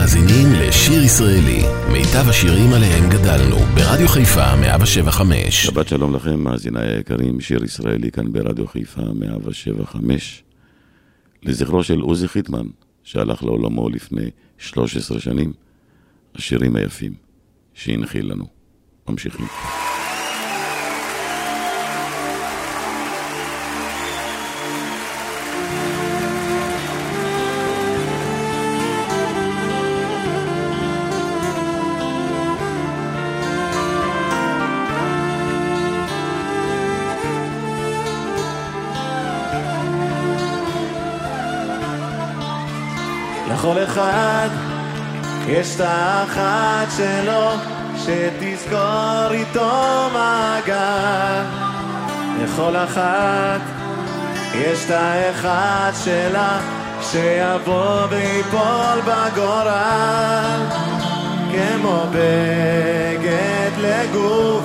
מאזינים לשיר ישראלי, מיטב השירים עליהם גדלנו, ברדיו חיפה 175. שבת שלום לכם, מאזיניי היקרים, שיר ישראלי כאן ברדיו חיפה 175. לזכרו של עוזי חיטמן, שהלך לעולמו לפני 13 שנים, השירים היפים שהנחיל לנו. ממשיכים. אחד. יש את האחת שלו שתזכור איתו מעגל. לכל אחת יש את האחד שלה שיבוא ויפול בגורל. כמו בגד לגוף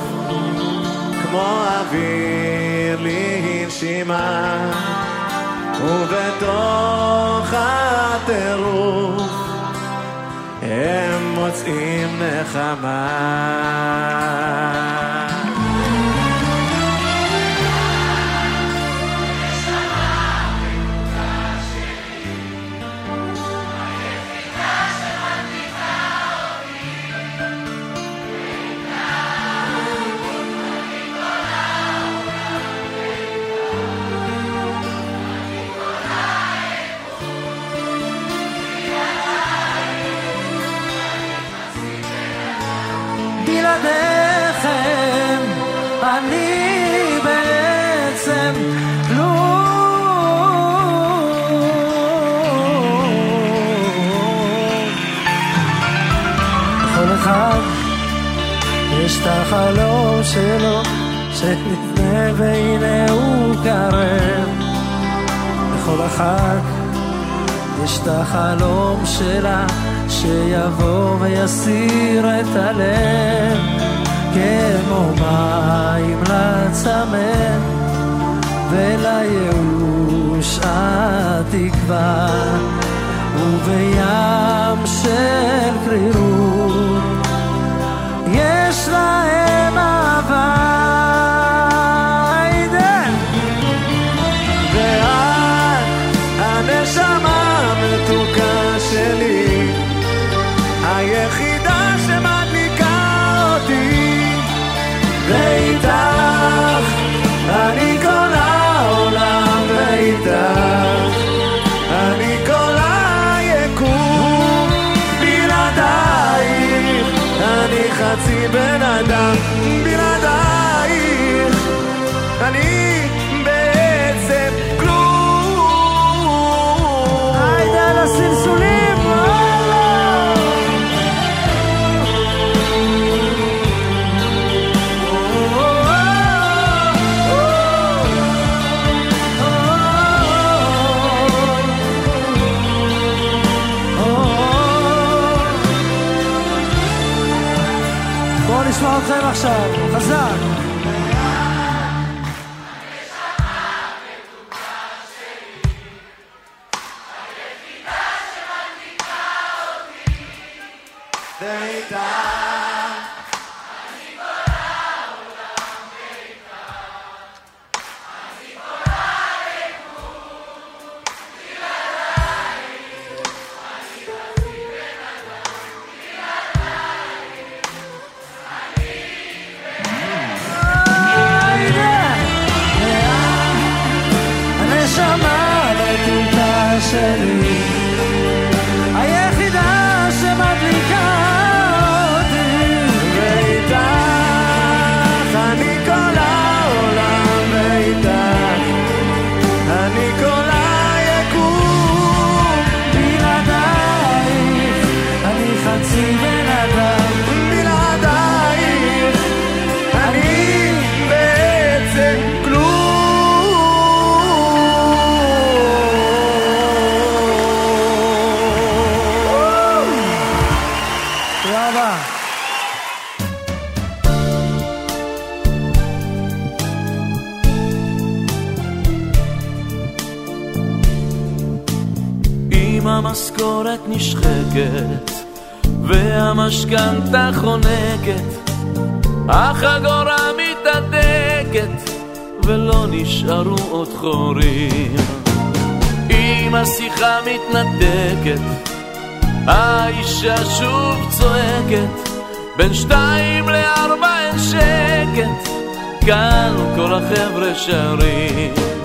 כמו אוויר לנשימה ובתוך הטירוף הם מוצאים נחמה. שלו שנפנה והנה הוא קרב. לכל אחת יש את החלום שלה שיבוא ויסיר את הלב כמו מים לצמא ולייאוש התקווה ובים של קרירות יש להם אהבה עכשיו, חזק. ואיתך המשכנתה חונקת, החגורה מתהדקת, ולא נשארו עוד חורים. אם השיחה מתנתקת, האישה שוב צועקת, בין שתיים לארבע אין שקט, כאן כל החבר'ה שרים.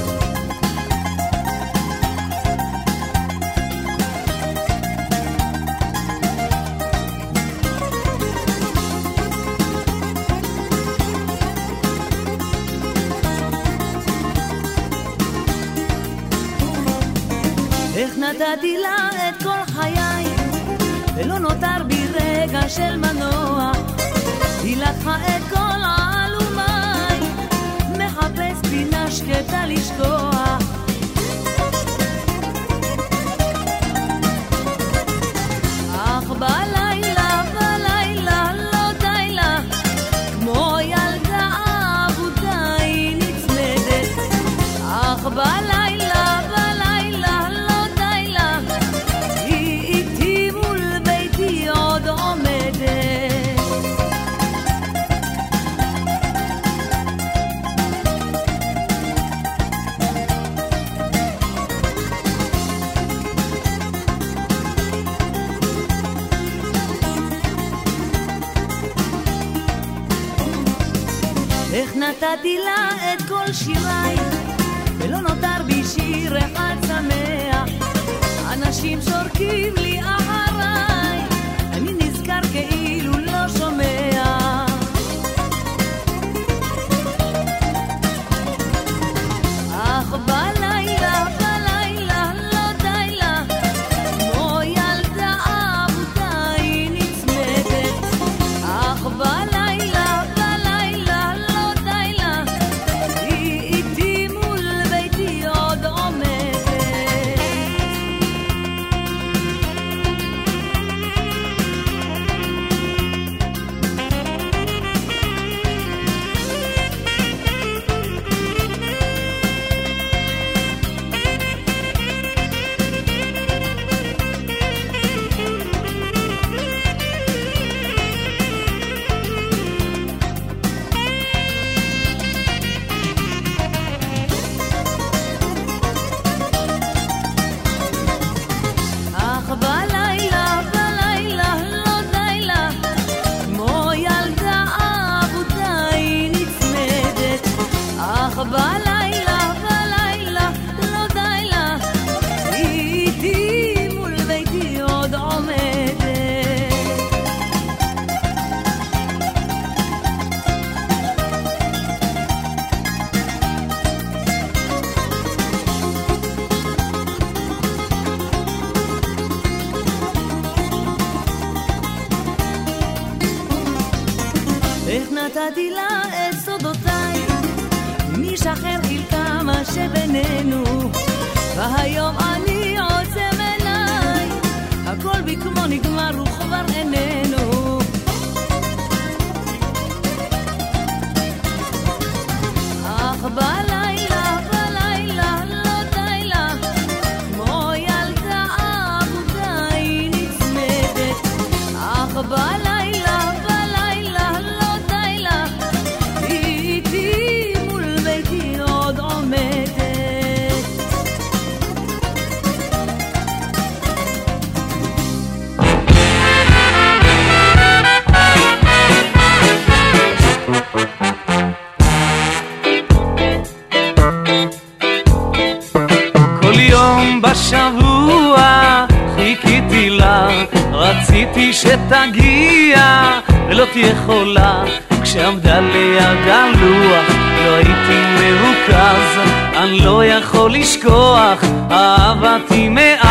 שתגיע ולא תהיה חולה. כשעמדה ליד הלוח לא הייתי מרוכז, אני לא יכול לשכוח, אהבתי מאז.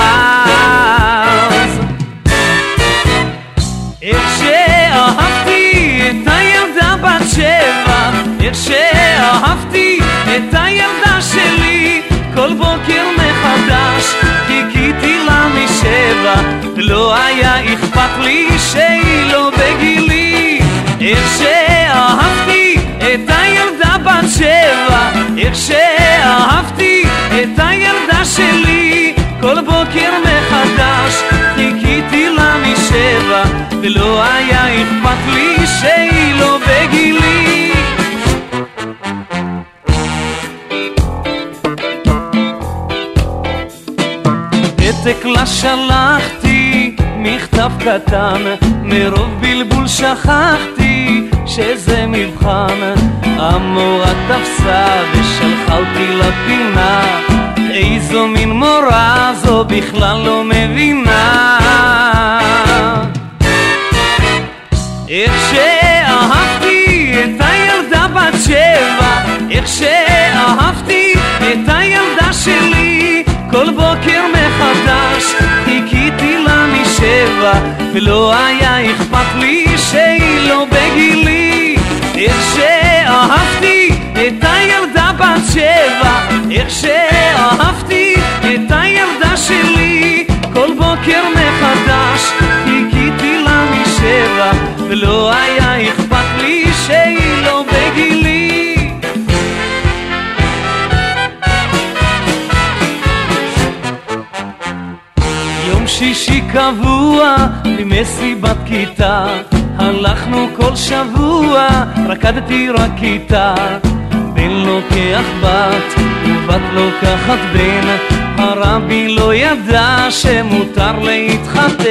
איך שאהבתי את הילדה בת שבע, איך שאהבתי את הילדה שלי, כל בוקר חיכיתי לה משבע, לא היה אכפת לי שהיא לא בגילי. איך שאהבתי את הילדה בת שבע, איך שאהבתי את הילדה שלי, כל בוקר מחדש חיכיתי לה משבע, ולא היה אכפת לי שהיא פתק לה שלחתי, מכתב קטן, מרוב בלבול שכחתי שזה מבחן. המורה תפסה ושלחה אותי לפינה, איזו מין מורה זו בכלל לא מבינה. איך שאהבתי את הילדה בת שבע, איך שאהבתי את הילדה שלי, כל בוקר מחדש לה משבע, ולא היה אכפת לי שהיא לא בגילי. איך שאהבתי את הילדה בת שבע, איך שאהבתי קבוע למסיבת כיתה. הלכנו כל שבוע, רקדתי רק כיתה. בן לוקח בת ובת לוקחת בן. הרבי לא ידע שמותר להתחתן.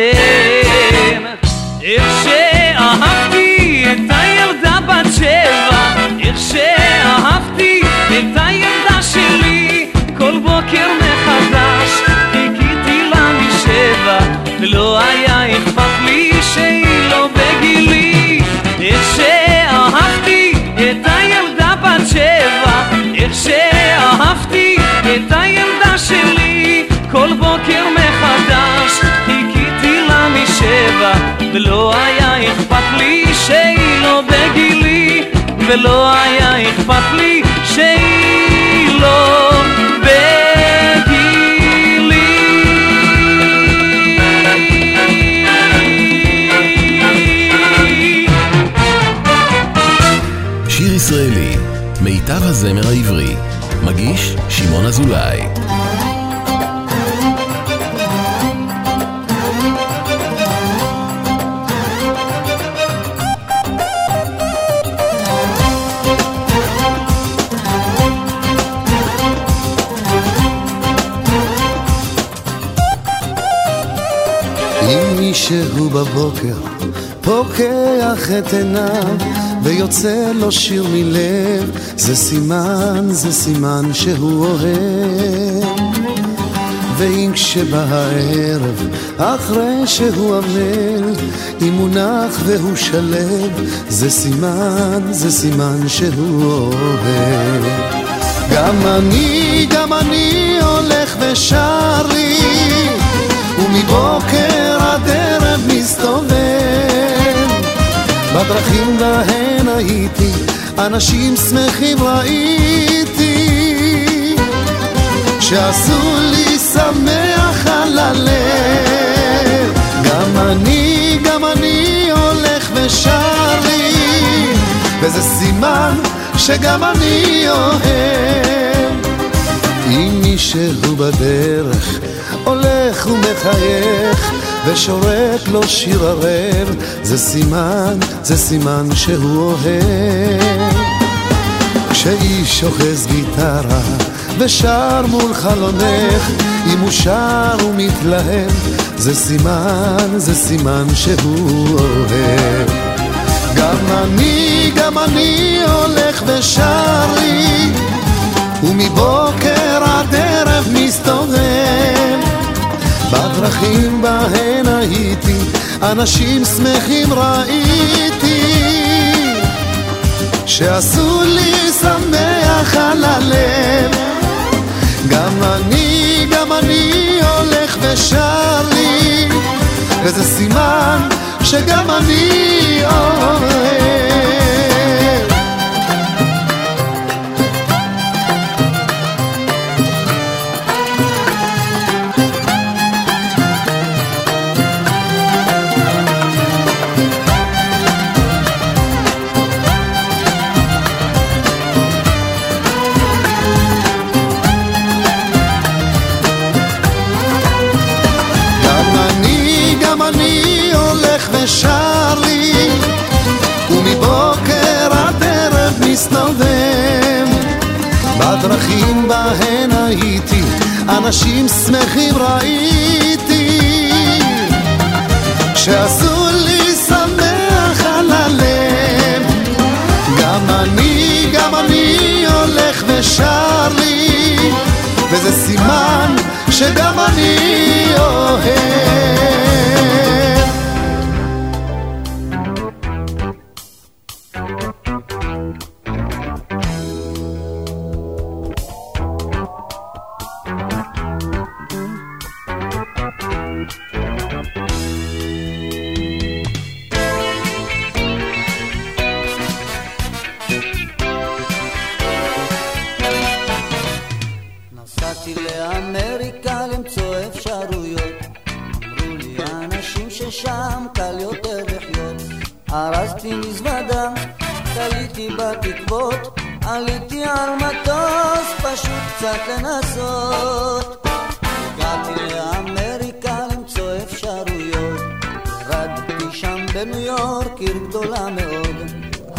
איך שאהבתי משבע ולא היה אכפת לי שהיא לא בגילי ולא היה אכפת לי שהיא לא בגילי שיר ישראלי, מיטב הזמר העברי. מגיש שמעון אזולאי. מישהו בבוקר פוקח את עיניו ויוצא לו שיר מלב, זה סימן, זה סימן שהוא אוהב. ואם כשבא הערב, אחרי שהוא עמל, אם הוא נח והוא שלב, זה סימן, זה סימן שהוא אוהב. גם אני, גם אני הולך ושר לי, ומבוקר עד ערב מסתובב. בדרכים בהן הייתי, אנשים שמחים ראיתי, שעשו לי שמח על הלב. גם אני, גם אני הולך ושר לי, וזה סימן שגם אני אוהב. אם מישהו בדרך הולך ומחייך ושורק לו שיר ערב, זה סימן, זה סימן שהוא אוהב. כשאיש אוחז גיטרה ושר מול חלונך, אם הוא שר ומתלהב, זה סימן, זה סימן שהוא אוהב. גם אני, גם אני הולך ושר לי, ומבוקר עד ערב מסתובב. בדרכים בהן הייתי, אנשים שמחים ראיתי, שעשו לי שמח על הלב. גם אני, גם אני הולך ושר לי, וזה סימן שגם אני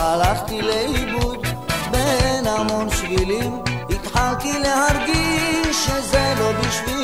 הלכתי לאיבוד בין המון שבילים, התחלתי להרגיש שזה לא בשבילי.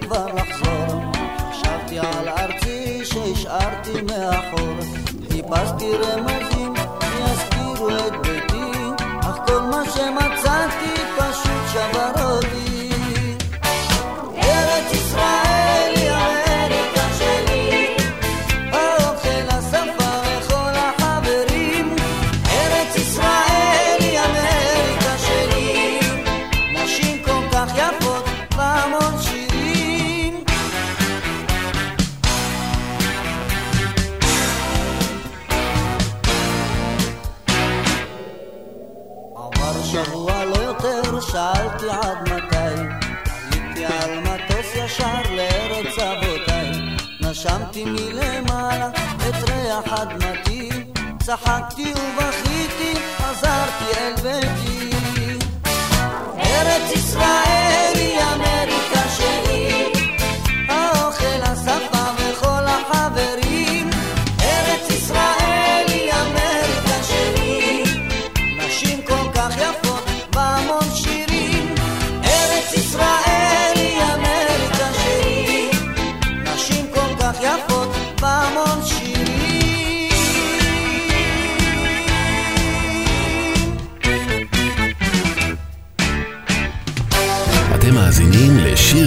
לי כבר לחזור. חשבתי על ארצי שהשארתי מאחור. חיפשתי רמז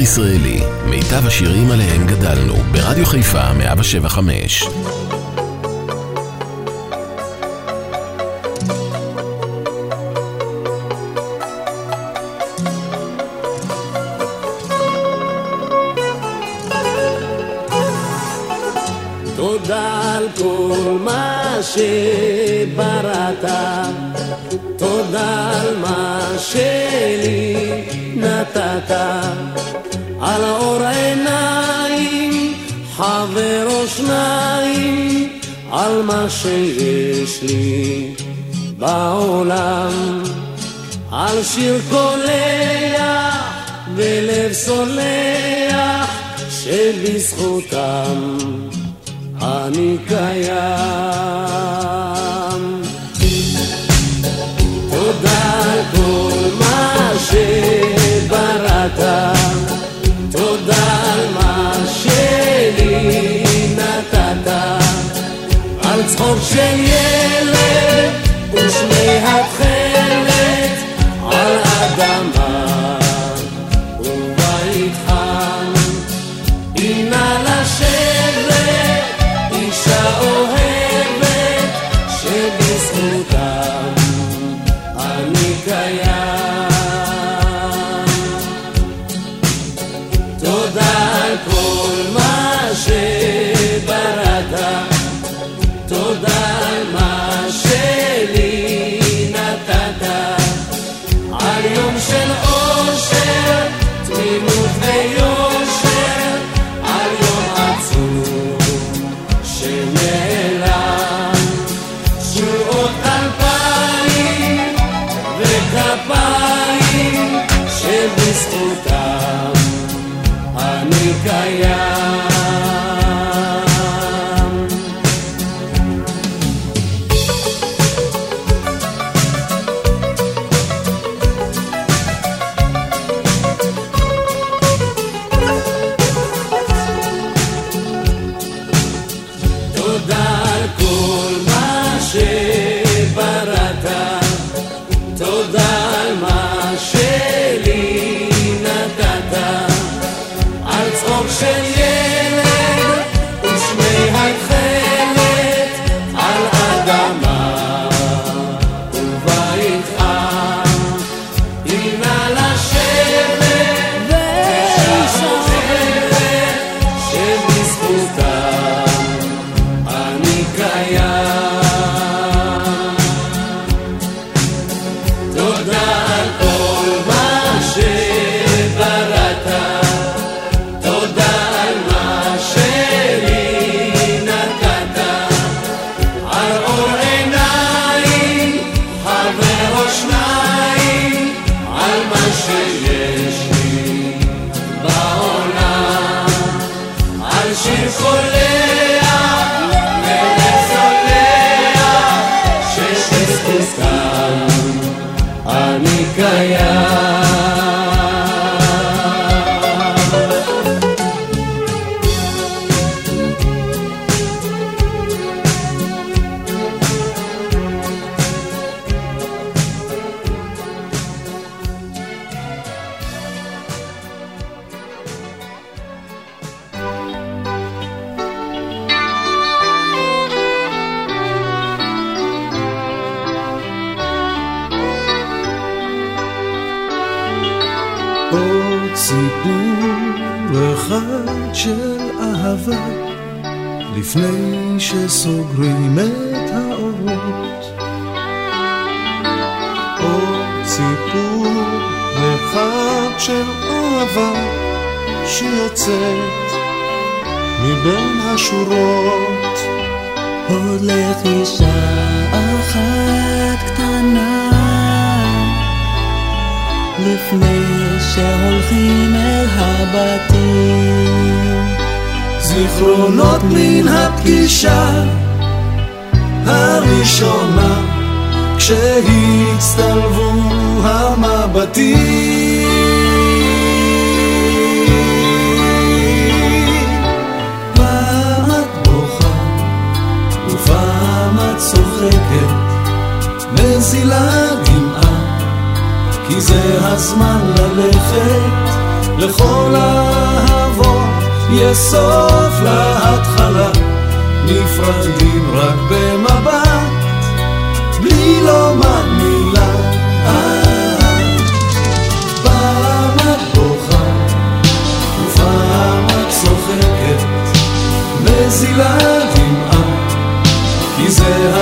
הישראלי, מיטב השירים עליהם גדלנו, ברדיו חיפה 175. תודה על שבראת, תודה על מה שלי נתת. לאור עיניים, חבר או שניים, על מה שיש לי בעולם. על שיר קולע ולב סולח, שבזכותם אני קיים. תודה על כל מה שבראת. הצחוק של ילד ושני הבחן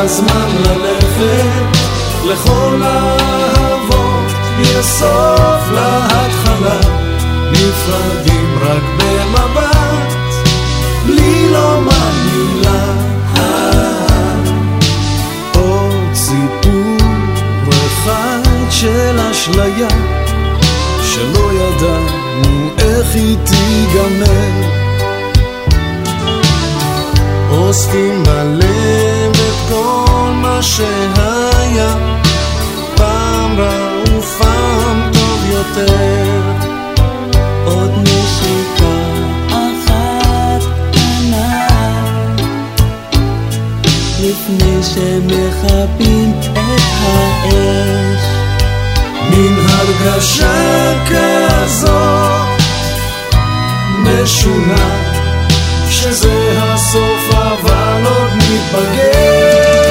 הזמן ללכת לכל האהבות, יש סוף להתחלה, נפרדים רק במבט, בלי לומר מילה. עוד סיפור אחד של אשליה, שלא ידענו איך היא תיגמר. אוספים הלב את שהיה, פעם רע ופעם טוב יותר. עוד נשיקה אחת קטנה. לפני שמכבים את האש. מין הרגשה כזאת משונה שזה הסוף אבל עוד ניפגש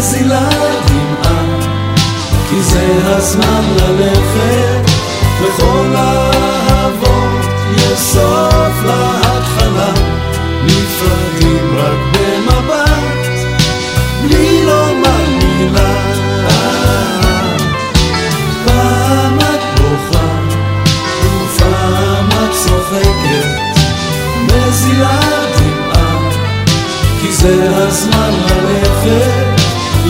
מזילה דמעה כי זה הזמן ללכת לכל האהבות. יש סוף להתחלה נפרדים רק במבט בלי לומר מילה פעם את בוכה ופעם את צוחקת מזילה דמעה כי זה הזמן ללכת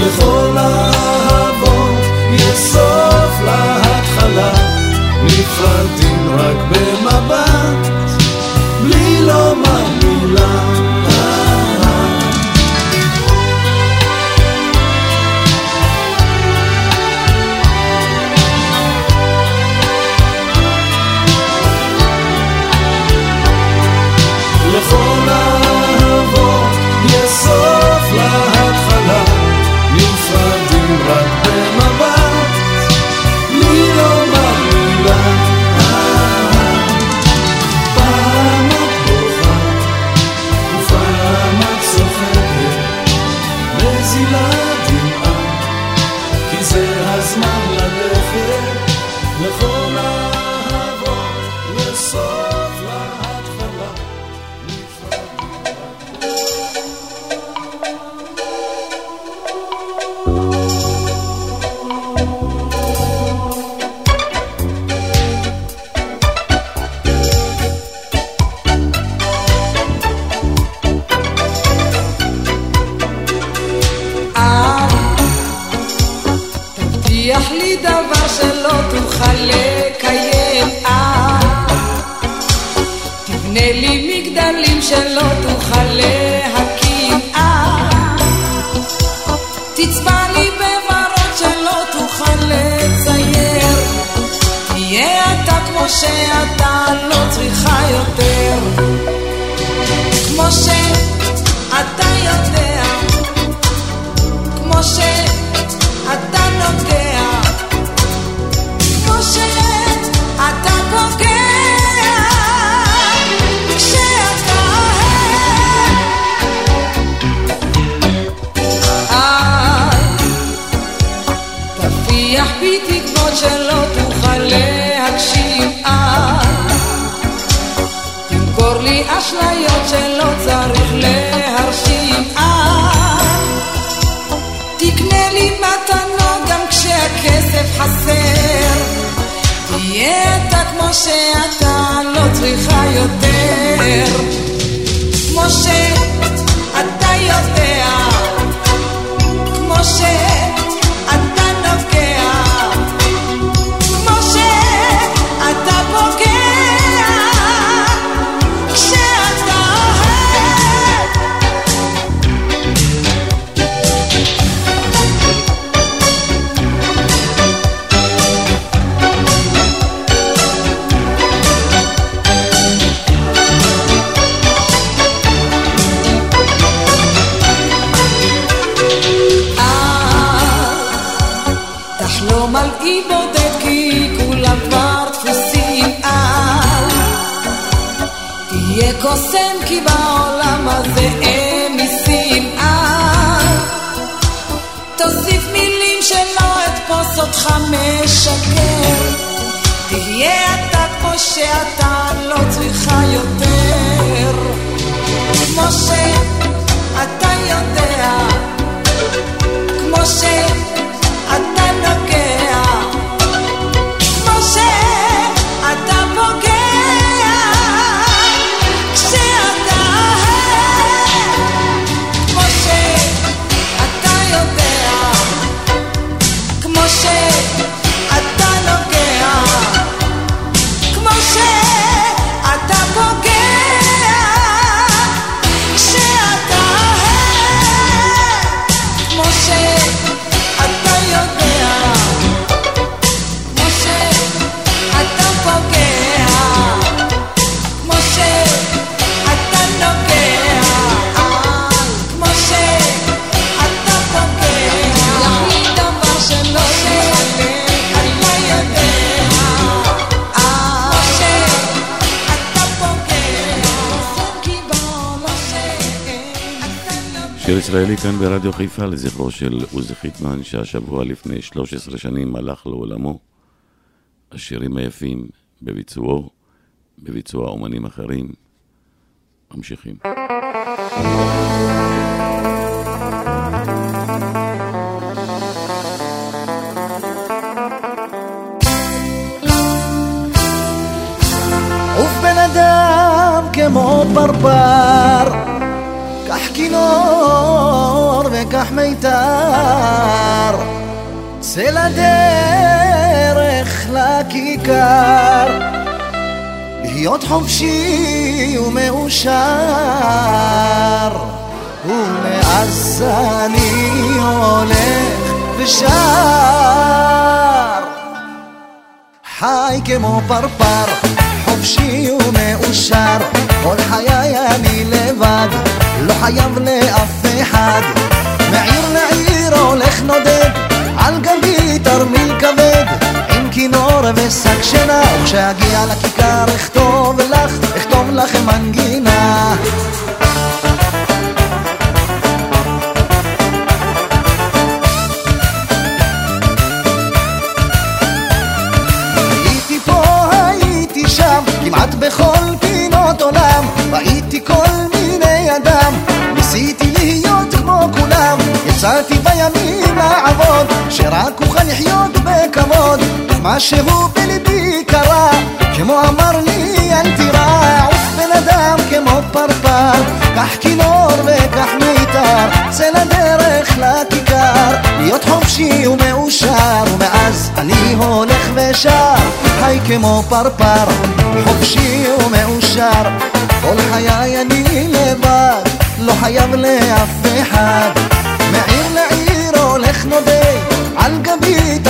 לכל האהבות יש סוף להתחלה. נפרדים רק במבט חסר. תהיה אתה כמו שאתה לא צריכה יותר. כמו שאתה יודע. כמו שאתה נוגע כי בעולם הזה אין מיסים על תוסיף מילים שלא אתפוס אותך משקר. תהיה אתה כמו שאתה לא צריכה יותר. כמו שאתה יודע. כמו שאתה כאן ברדיו חיפה לזכרו של עוזי חיטמן שהשבוע לפני 13 שנים הלך לעולמו. השירים היפים בביצועו, בביצוע אומנים אחרים, ממשיכים. עוף בן אדם כמו פרפר, קח כינור וקח מיתר, צא לדרך לכיכר, להיות חופשי ומאושר, ומאז אני הולך ושר. חי כמו פרפר, חופשי ומאושר, כל חיי אני לבד, לא חייב לאף אחד. מעיר לעיר הולך נודד, על גבי תרמיל כבד, עם כינור ושק שינה, וכשאגיע לכיכר אכתוב לך, אכתוב לך מנגינה. יצאתי בימים לעבוד, שרק אוכל לחיות בכבוד, משהו בליבי קרה, כמו אמר לי אל תירא, עוף בן אדם כמו פרפר, קח כינור וקח מיתר, צא לדרך לכיכר, להיות חופשי ומאושר, ומאז אני הולך ושר, חי כמו פרפר, חופשי ומאושר, כל חיי אני לבד, לא חייב לאף אחד,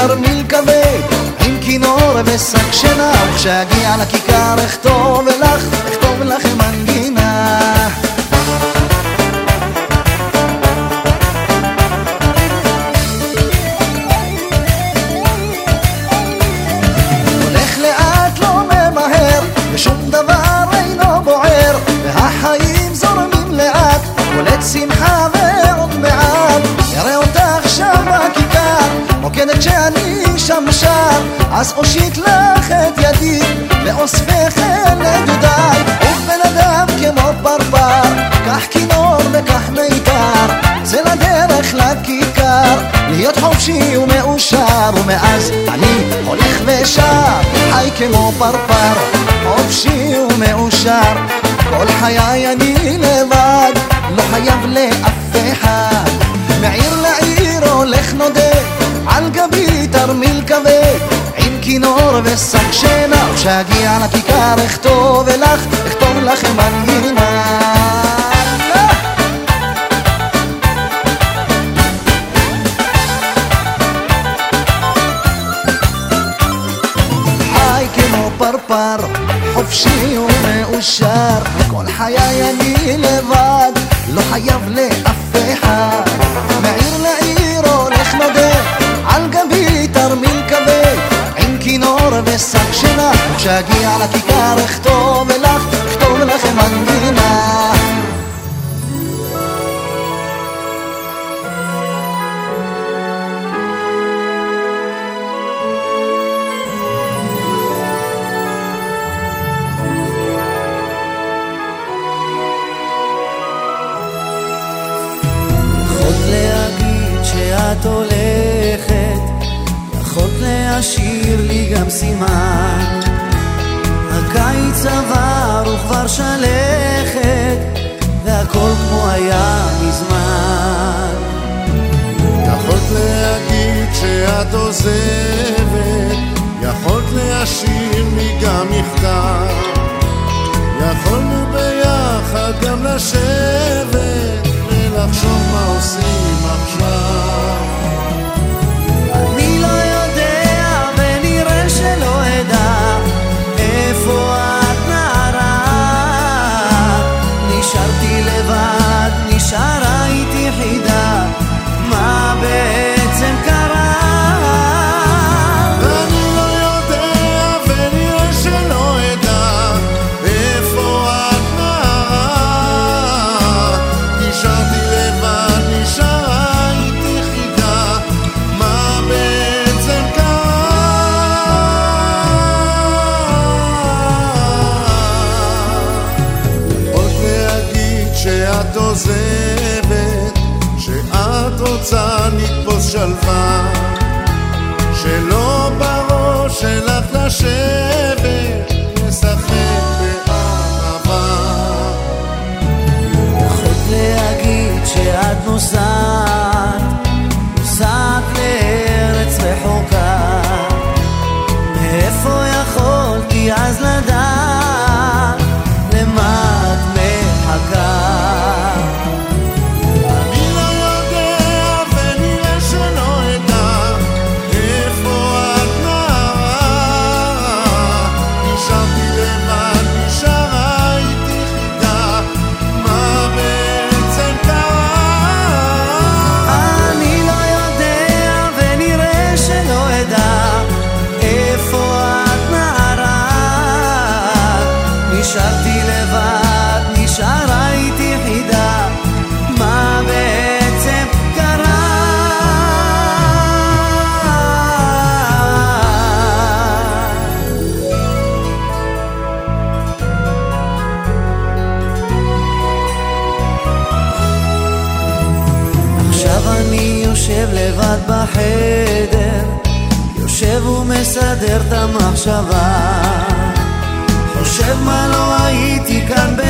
תרמיל כבד, עם כינור ושק שינה, וכשאגיע לכיכר אכתוב לך, אכתוב לך רוקדת שאני שם שר, אז אושיט לך את ידי, ואוספך אל נדודיי, עוף בן אדם כמו פרפר, קח כינור וקח מיתר, צא לדרך לכיכר, להיות חופשי ומאושר, ומאז אני הולך ושר, חי כמו פרפר, חופשי ומאושר, כל חיי אני לבד, לא חייב לאף שינה, וכשאגיע לכיכר אכתוב לך, אכתוב לך מנגינה. חי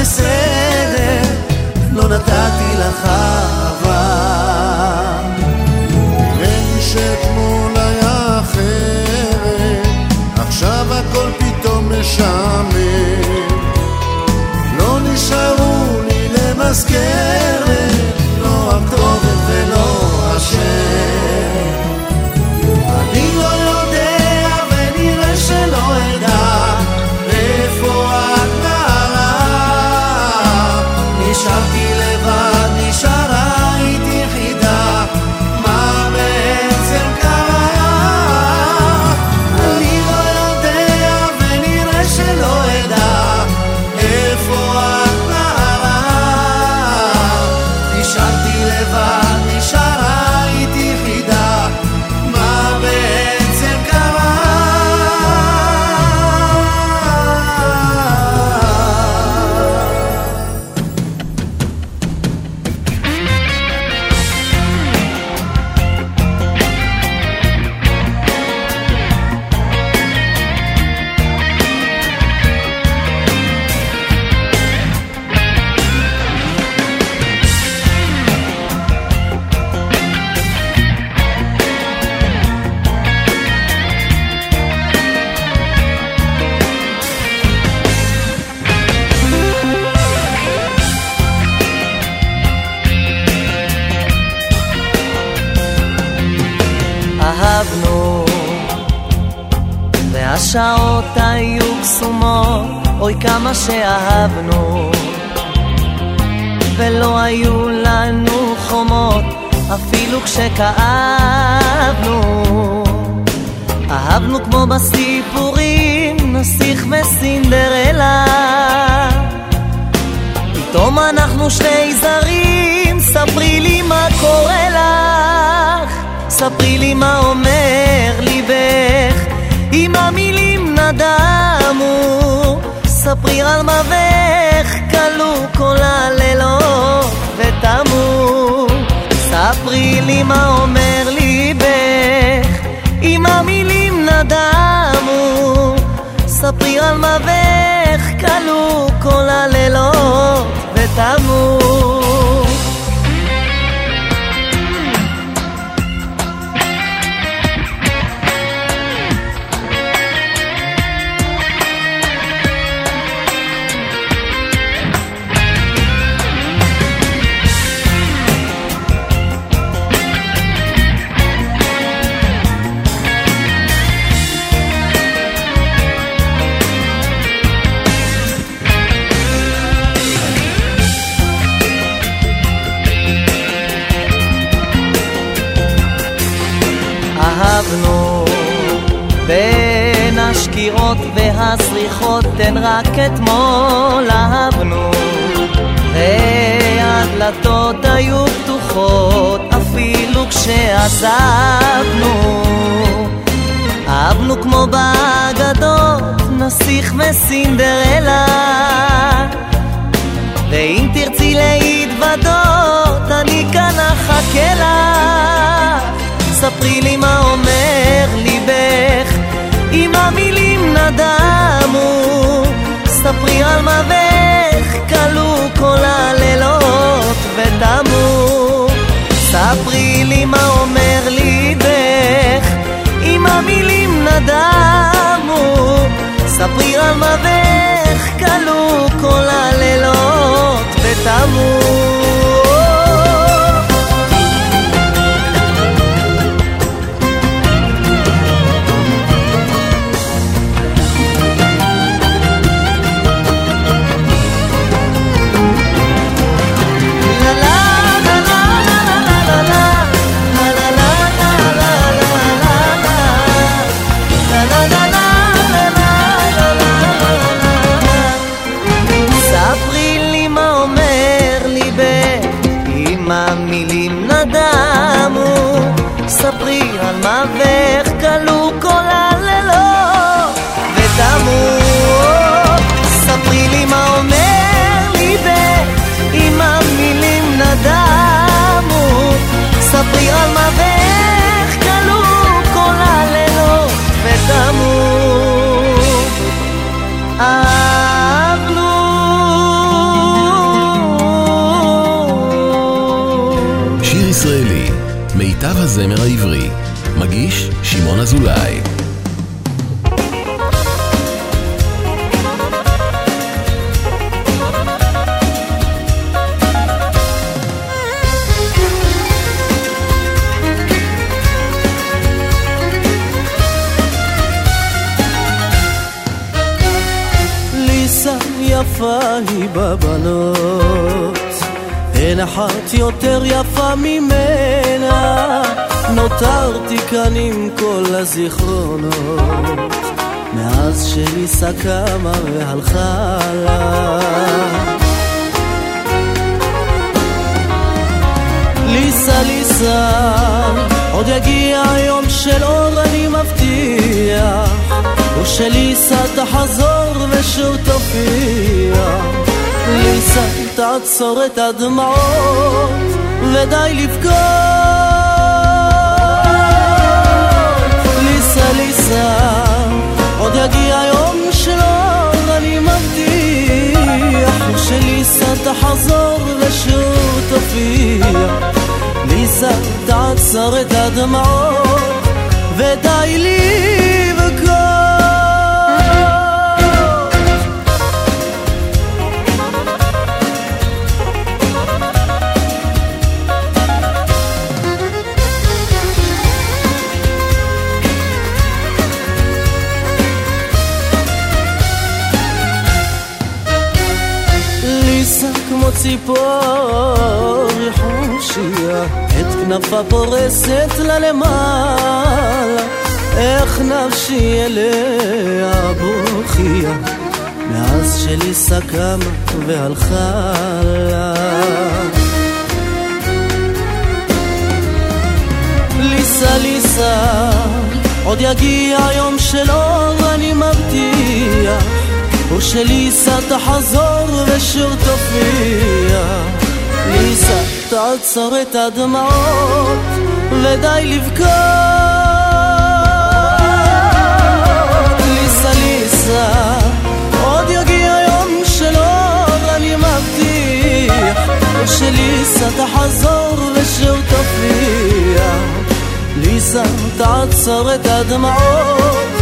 בסדר, לא נתתי לך אהבה. כן שאתמול היה אחרת, עכשיו הכל פתאום משעמם. לא נשארו לי למזכר מה שאהבנו. ולא היו לנו חומות אפילו כשכאבנו. אהבנו כמו בסיפורים נסיך וסינדרלה. פתאום אנחנו שני זרים ספרי לי מה קורה לך. ספרי לי מה אומר ליבך. אם המילים נדמו. ספרי על מבך כלו כל הלילות ותמו ספרי לי מה אומר ליבך אם המילים נדמו. ספרי על מבך כלו כל הלילות ותמו הן רק אתמול אהבנו. והדלתות היו פתוחות אפילו כשעזבנו. אהבנו כמו באגדות נסיך וסינדרלה. ואם תרצי להתוודות אני כאן אחכה לך. ספרי לי מה אומר ליבך אם המילים נדמו. ספרי על מבך כלו כל הלילות ותמו. ספרי לי מה אומר ליבך אם המילים נדמו. ספרי על מבך כלו כל הלילות ותמו מבך כלו כל הלילות ותמו ספרי לי מה אומר ליבך אם המילים נדמו. ספרי על מבך כלו כל הלילות שיר ישראלי, מיטב הזמר העברי, מגיש שמעון אזולאי. היא בבנות, אין אחת יותר יפה ממנה, נותרתי כאן עם כל הזיכרונות, מאז שליסה קמה והלכה לה. ליסה, ליסה, עוד יגיע יום של אור אני מבטיח, ושליסה תחזור ושוב תופיע. ליסה, תעצור את הדמעות, ודי לבכות. ליסה, עוד יגיע יום של אור אני מבטיח, ושליסה תחזור ושוב תופיע. ליסה, תעצור את הדמעות, ודי לבכות. ציפור חושיה, את כנפה פורסת לה למעלה, איך נפשי אליה בוכייה מאז שליסה קמה והלכה לה. ליסה ליסה עוד יגיע יום של אור אני מבטיח ושליסה תחזור ושוב תופיע. ליסה תעצור את הדמעות ודי לבכות. ליסה ליסה עוד יגיע יום של אור אני מבטיח ושליסה תחזור ושוב תופיע. ליסה תעצור את הדמעות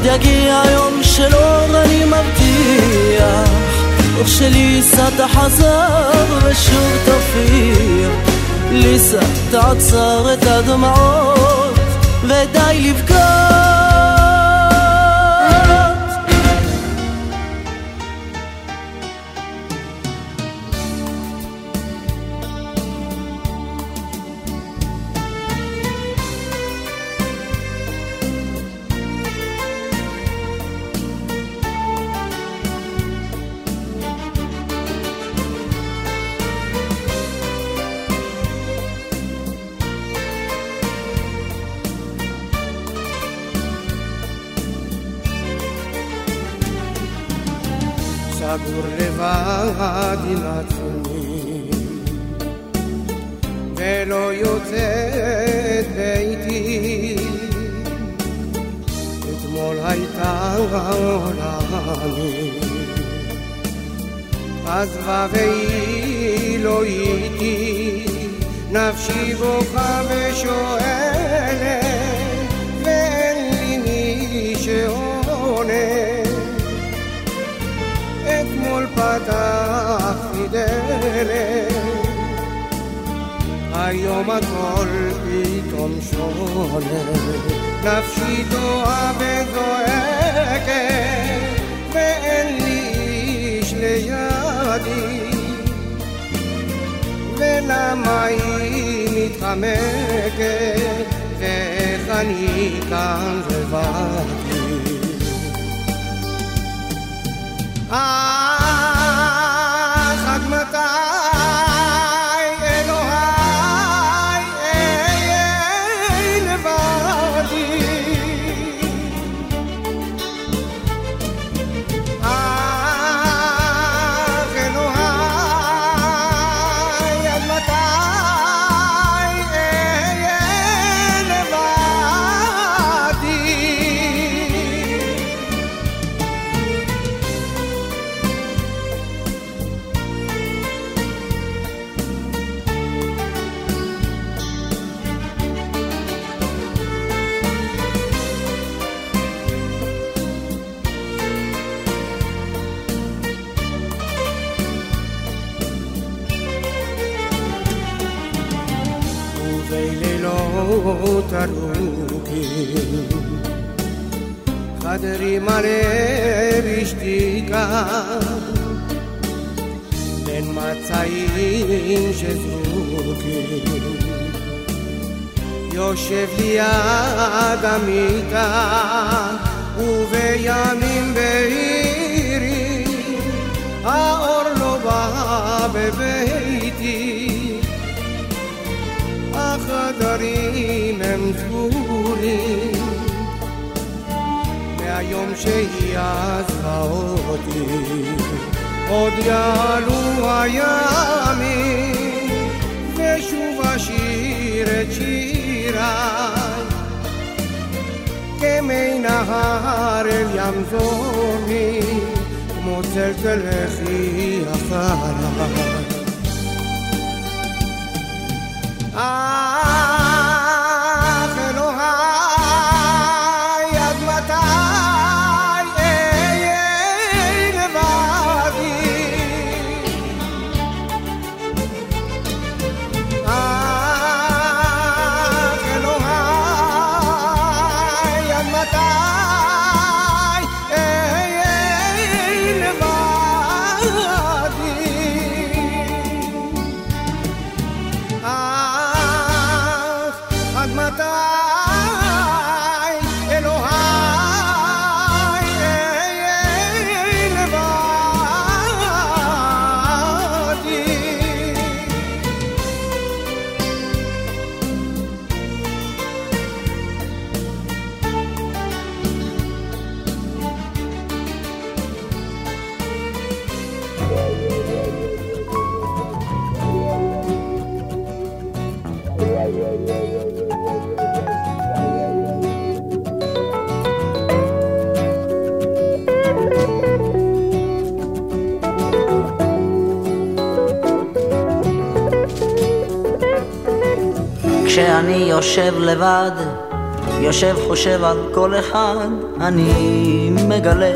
עוד יגיע יום של אור אני מבטיח וכשליסה תחזר ושוב תופיע. ליסה תעצר את הדמעות ודי לבכות לא איתי נפשי בוכה ושואלת ואין לי מי שעונה אתמול פתחתי דלת, היום הכל פתאום שונה, נפשי טועה וזועקת, ואין לי איש לידי, ולמה היא מתחמקת, ואיך אני כאן לבדי. אך עד מתי חדרי מלא בשתיקה בין מצעים שזרוקים יושב ליד המיטה ובימים בהירים האור לא בא בביתי החדרים הם סגורים מהיום שהיא עזבה אותי עוד יעלו הימים ושוב אשיר את שיריי כמי נהר אל ים זורמי כמו צל תלכי אחריי כשאני יושב לבד, יושב חושב על כל אחד, אני מגלה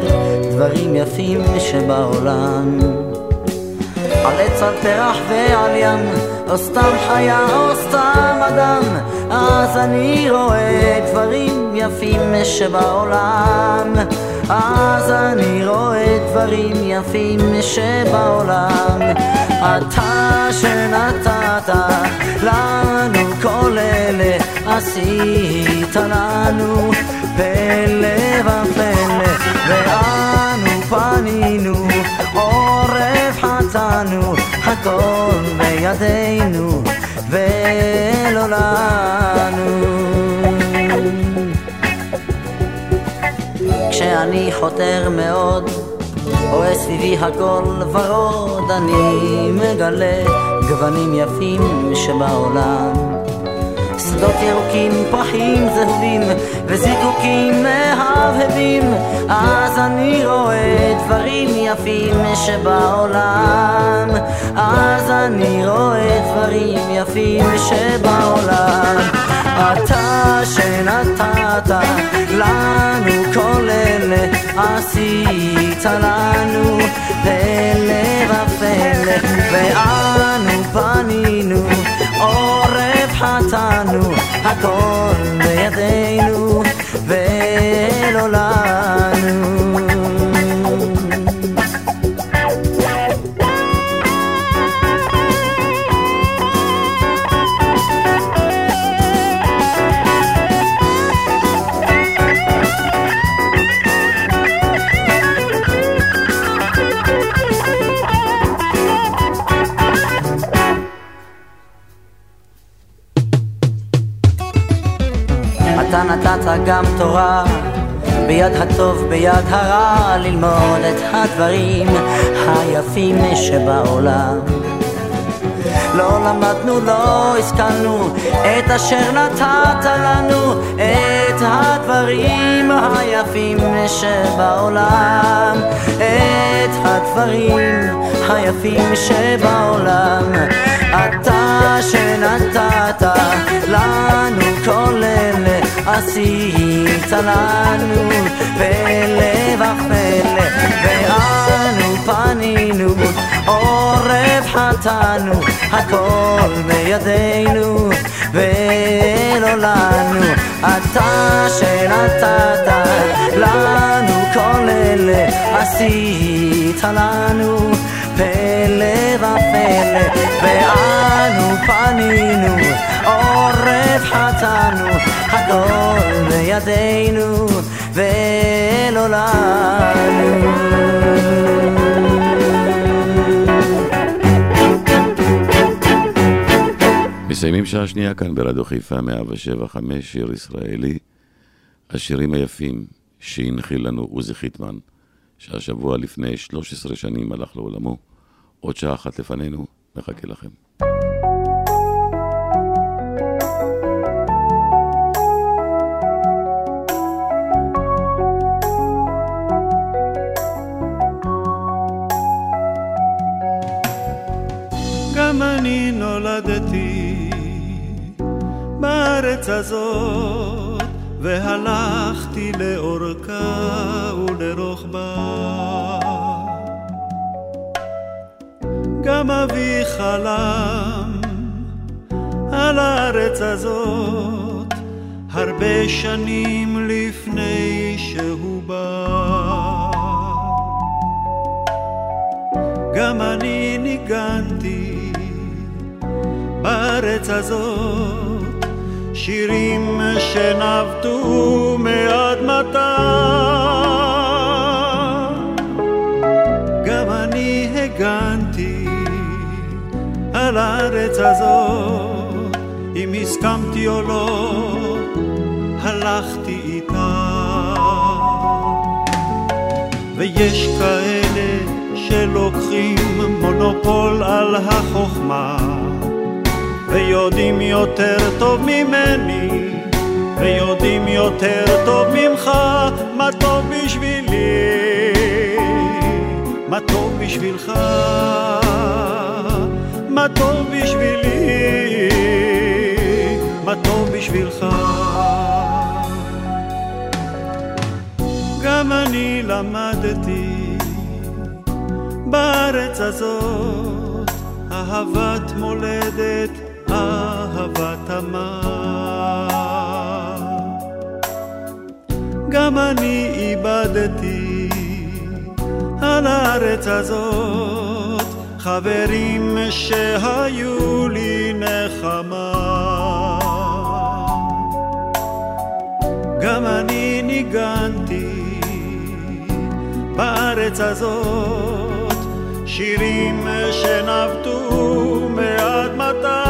דברים יפים שבעולם. על עץ על פרח ועל ים, או סתם חיה או סתם אדם, אז אני רואה דברים יפים שבעולם. אז אני רואה דברים יפים שבעולם. אתה שנתת לנו כל אלה, עשית לנו פלא ופלא, ואנו פנינו, עורף חטאנו, הכל בידינו, ולא לנו. כשאני חותר מאוד, רואה סביבי הכל ורוד, אני מגלה גוונים יפים שבעולם. שדות ירוקים, פרחים זהובים, וזיקוקים מהבהבים, אז אני רואה דברים יפים שבעולם. אז אני רואה דברים יפים שבעולם. אתה שנתת לנו כל אלה, עשית לנו פלא ופלא, ואנו פנינו, עורף חטאנו, הכל בידינו, ולא לנו. גם תורה, ביד הטוב, ביד הרע, ללמוד את הדברים היפים שבעולם. לא למדנו, לא השכלנו את אשר נתת לנו, את הדברים היפים שבעולם, את הדברים היפים שבעולם. אתה שנתת לנו כל אלה, עשית לנו פלא ופלא, ואנו פנינו, עורף חטאנו, הכל בידינו, ולא לנו. אתה שנתת לנו כל אלה, עשית לנו פלא ופלא, ואנו פנינו, עורף חטאנו, הכל בידינו, ולא לנו. מסיימים שעה שנייה כאן ברדיו חיפה 175, שיר ישראלי. השירים היפים שהנחיל לנו עוזי חיטמן, שהשבוע לפני 13 שנים הלך לעולמו. עוד שעה אחת לפנינו, מחכה לכם. גם אני נולדתי בארץ הזאת, והלכתי לאורכה ולרוחבה. גם אבי חלם על הארץ הזאת, הרבה שנים לפני שהוא בא. גם אני ניגנתי בארץ הזאת שירים שנבטו מאדמתה. על הארץ הזאת, אם הסכמתי או לא, הלכתי איתה. ויש כאלה שלוקחים מונופול על החוכמה ויודעים יותר טוב ממני ויודעים יותר טוב ממך מה טוב בשבילי מה טוב בשבילך מה טוב בשבילי מה טוב בשבילך. גם אני למדתי בארץ הזאת אהבת מולדת, אהבת המה. גם אני איבדתי על הארץ הזאת חברים שהיו לי נחמה. גם אני ניגנתי בארץ הזאת שירים שנבטו מאדמתה.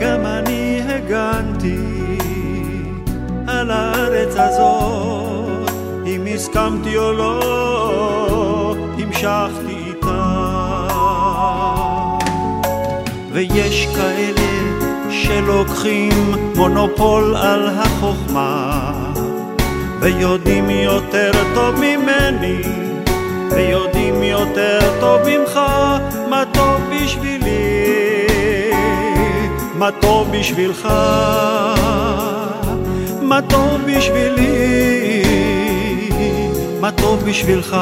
גם אני הגנתי על הארץ הזאת, אם הסכמתי או לא, המשכתי איתה. ויש כאלה שלוקחים מונופול על החוכמה ויודעים יותר טוב ממני ויודעים יותר טוב ממך מה טוב בשבילי מה טוב בשבילך מה טוב בשבילי מה טוב בשבילך.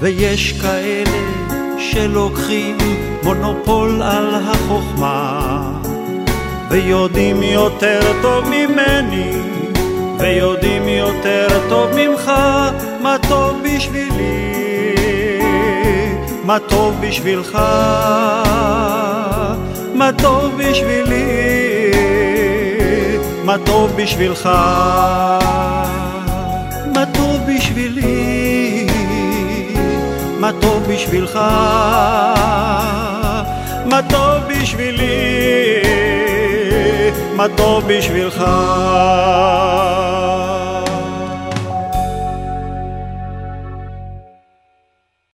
ויש כאלה שלוקחים מונופול על החוכמה ויודעים יותר טוב ממני ויודעים יותר טוב ממך מה טוב בשבילי מה טוב בשבילך מה טוב בשבילי מה טוב בשבילך? מה טוב בשבילי? מה טוב בשבילך? מה טוב בשבילי? מה טוב בשבילך